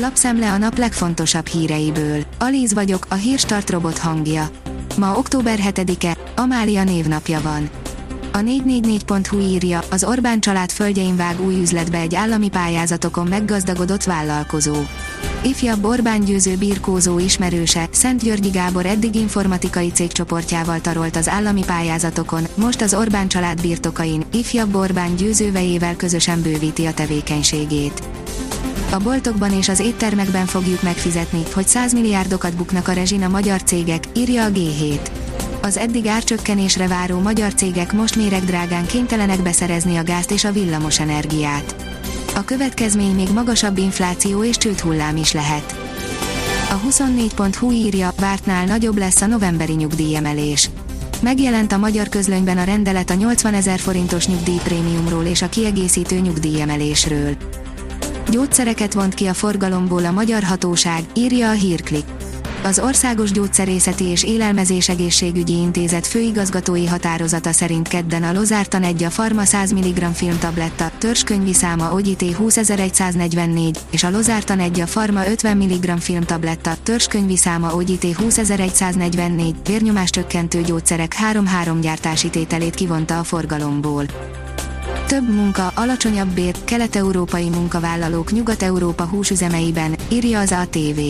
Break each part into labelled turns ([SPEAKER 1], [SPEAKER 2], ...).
[SPEAKER 1] Lapszemle a nap legfontosabb híreiből. Alíz vagyok, a hírstart robot hangja. Ma október 7-e, Amália névnapja van. A 444.hu írja, az Orbán család földjein vág új üzletbe egy állami pályázatokon meggazdagodott vállalkozó. Ifjabb Orbán győző birkózó ismerőse, Szent Györgyi Gábor eddig informatikai cégcsoportjával tarolt az állami pályázatokon, most az Orbán család birtokain, ifjabb Orbán győzővejével közösen bővíti a tevékenységét. A boltokban és az éttermekben fogjuk megfizetni, hogy 100 milliárdokat buknak a rezsin magyar cégek, írja a G7. Az eddig árcsökkenésre váró magyar cégek most méregdrágán kénytelenek beszerezni a gázt és a villamos energiát. A következmény még magasabb infláció és csődhullám is lehet. A 24.hu írja, vártnál nagyobb lesz a novemberi nyugdíjemelés. Megjelent a magyar közlönyben a rendelet a 80 ezer forintos nyugdíjprémiumról és a kiegészítő nyugdíjemelésről. Gyógyszereket vont ki a forgalomból a magyar hatóság, írja a hírklik. Az Országos Gyógyszerészeti és Élelmezés Egészségügyi Intézet főigazgatói határozata szerint kedden a Lozártan 1 a Pharma 100 mg filmtabletta, törzskönyvi száma OGT 20144, és a Lozártan 1 a Pharma 50 mg filmtabletta, törzskönyvi száma OGT 20144, vérnyomás csökkentő gyógyszerek 3-3 gyártási tételét kivonta a forgalomból. Több munka, alacsonyabb bér, kelet-európai munkavállalók Nyugat-Európa húsüzemeiben, írja az ATV.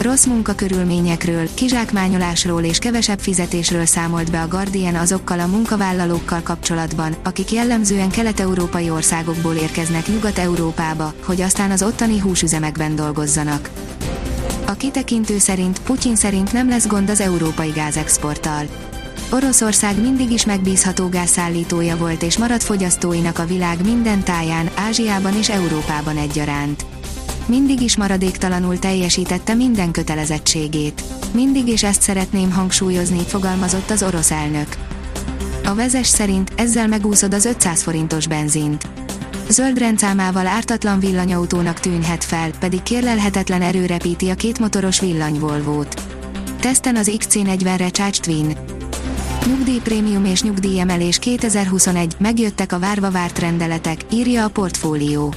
[SPEAKER 1] Rossz munkakörülményekről, kizsákmányolásról és kevesebb fizetésről számolt be a Guardian azokkal a munkavállalókkal kapcsolatban, akik jellemzően kelet-európai országokból érkeznek Nyugat-Európába, hogy aztán az ottani húsüzemekben dolgozzanak. A kitekintő szerint Putyin szerint nem lesz gond az európai gázexporttal. Oroszország mindig is megbízható gázszállítója volt és marad fogyasztóinak a világ minden táján, Ázsiában és Európában egyaránt. Mindig is maradéktalanul teljesítette minden kötelezettségét. Mindig is ezt szeretném hangsúlyozni, fogalmazott az orosz elnök. A vezes szerint ezzel megúszod az 500 forintos benzint. Zöld rendszámával ártatlan villanyautónak tűnhet fel, pedig kérlelhetetlen erőrepíti a kétmotoros villany Volvo-t. Teszten az XC40 Recharge Twin. Nyugdíjprémium és nyugdíjemelés 2021, megjöttek a várva várt rendeletek, írja a portfólió.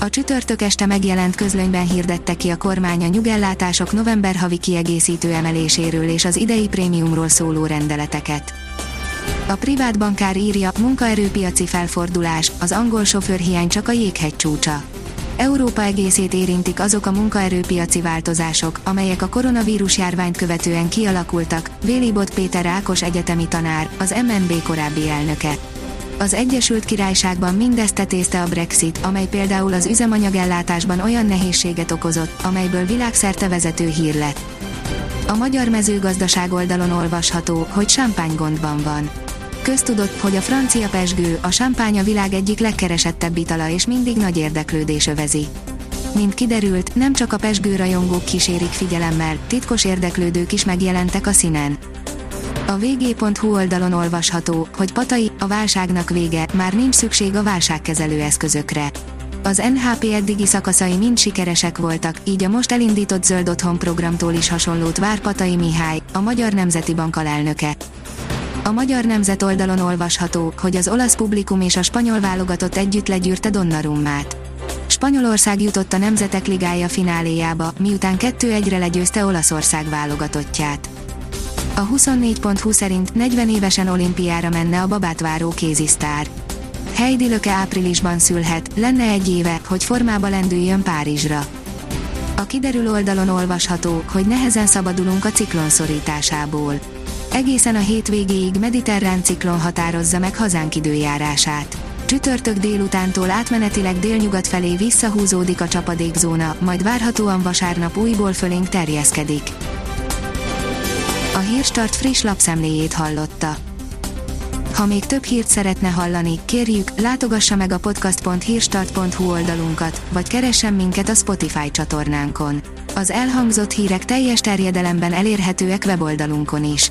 [SPEAKER 1] A csütörtök este megjelent közlönyben hirdette ki a kormány a nyugellátások november havi kiegészítő emeléséről és az idei prémiumról szóló rendeleteket. A privát bankár írja, munkaerőpiaci felfordulás, az angol sofőrhiány csak a jéghegy csúcsa. Európa egészét érintik azok a munkaerőpiaci változások, amelyek a koronavírus járványt követően kialakultak, Vélibot Péter Ákos egyetemi tanár, az MNB korábbi elnöke. Az Egyesült Királyságban mindezt tetézte a Brexit, amely például az üzemanyagellátásban olyan nehézséget okozott, amelyből világszerte vezető hír lett. A magyar mezőgazdaság oldalon olvasható, hogy gondban van. Köztudott, hogy a francia pesgő, a a világ egyik legkeresettebb itala és mindig nagy érdeklődés övezi. Mint kiderült, nem csak a pesgő rajongók kísérik figyelemmel, titkos érdeklődők is megjelentek a színen. A vg.hu oldalon olvasható, hogy Patai, a válságnak vége, már nincs szükség a válságkezelő eszközökre. Az NHP eddigi szakaszai mind sikeresek voltak, így a most elindított Zöld Otthon programtól is hasonlót vár Patai Mihály, a Magyar Nemzeti Bank alelnöke. A Magyar Nemzet oldalon olvasható, hogy az olasz publikum és a spanyol válogatott együtt legyűrte Donnarummát. Spanyolország jutott a Nemzetek Ligája fináléjába, miután 2-1-re legyőzte Olaszország válogatottját. A 24.20 szerint 40 évesen olimpiára menne a babát váró kézisztár. Heidi Löke áprilisban szülhet, lenne egy éve, hogy formába lendüljön Párizsra. A kiderül oldalon olvasható, hogy nehezen szabadulunk a ciklon szorításából. Egészen a hétvégéig mediterrán ciklon határozza meg hazánk időjárását. Csütörtök délutántól átmenetileg délnyugat felé visszahúzódik a csapadékzóna, majd várhatóan vasárnap újból fölénk terjeszkedik. A Hírstart friss lapszemléjét hallotta. Ha még több hírt szeretne hallani, kérjük, látogassa meg a podcast.hírstart.hu oldalunkat, vagy keressen minket a Spotify csatornánkon. Az elhangzott hírek teljes terjedelemben elérhetőek weboldalunkon is.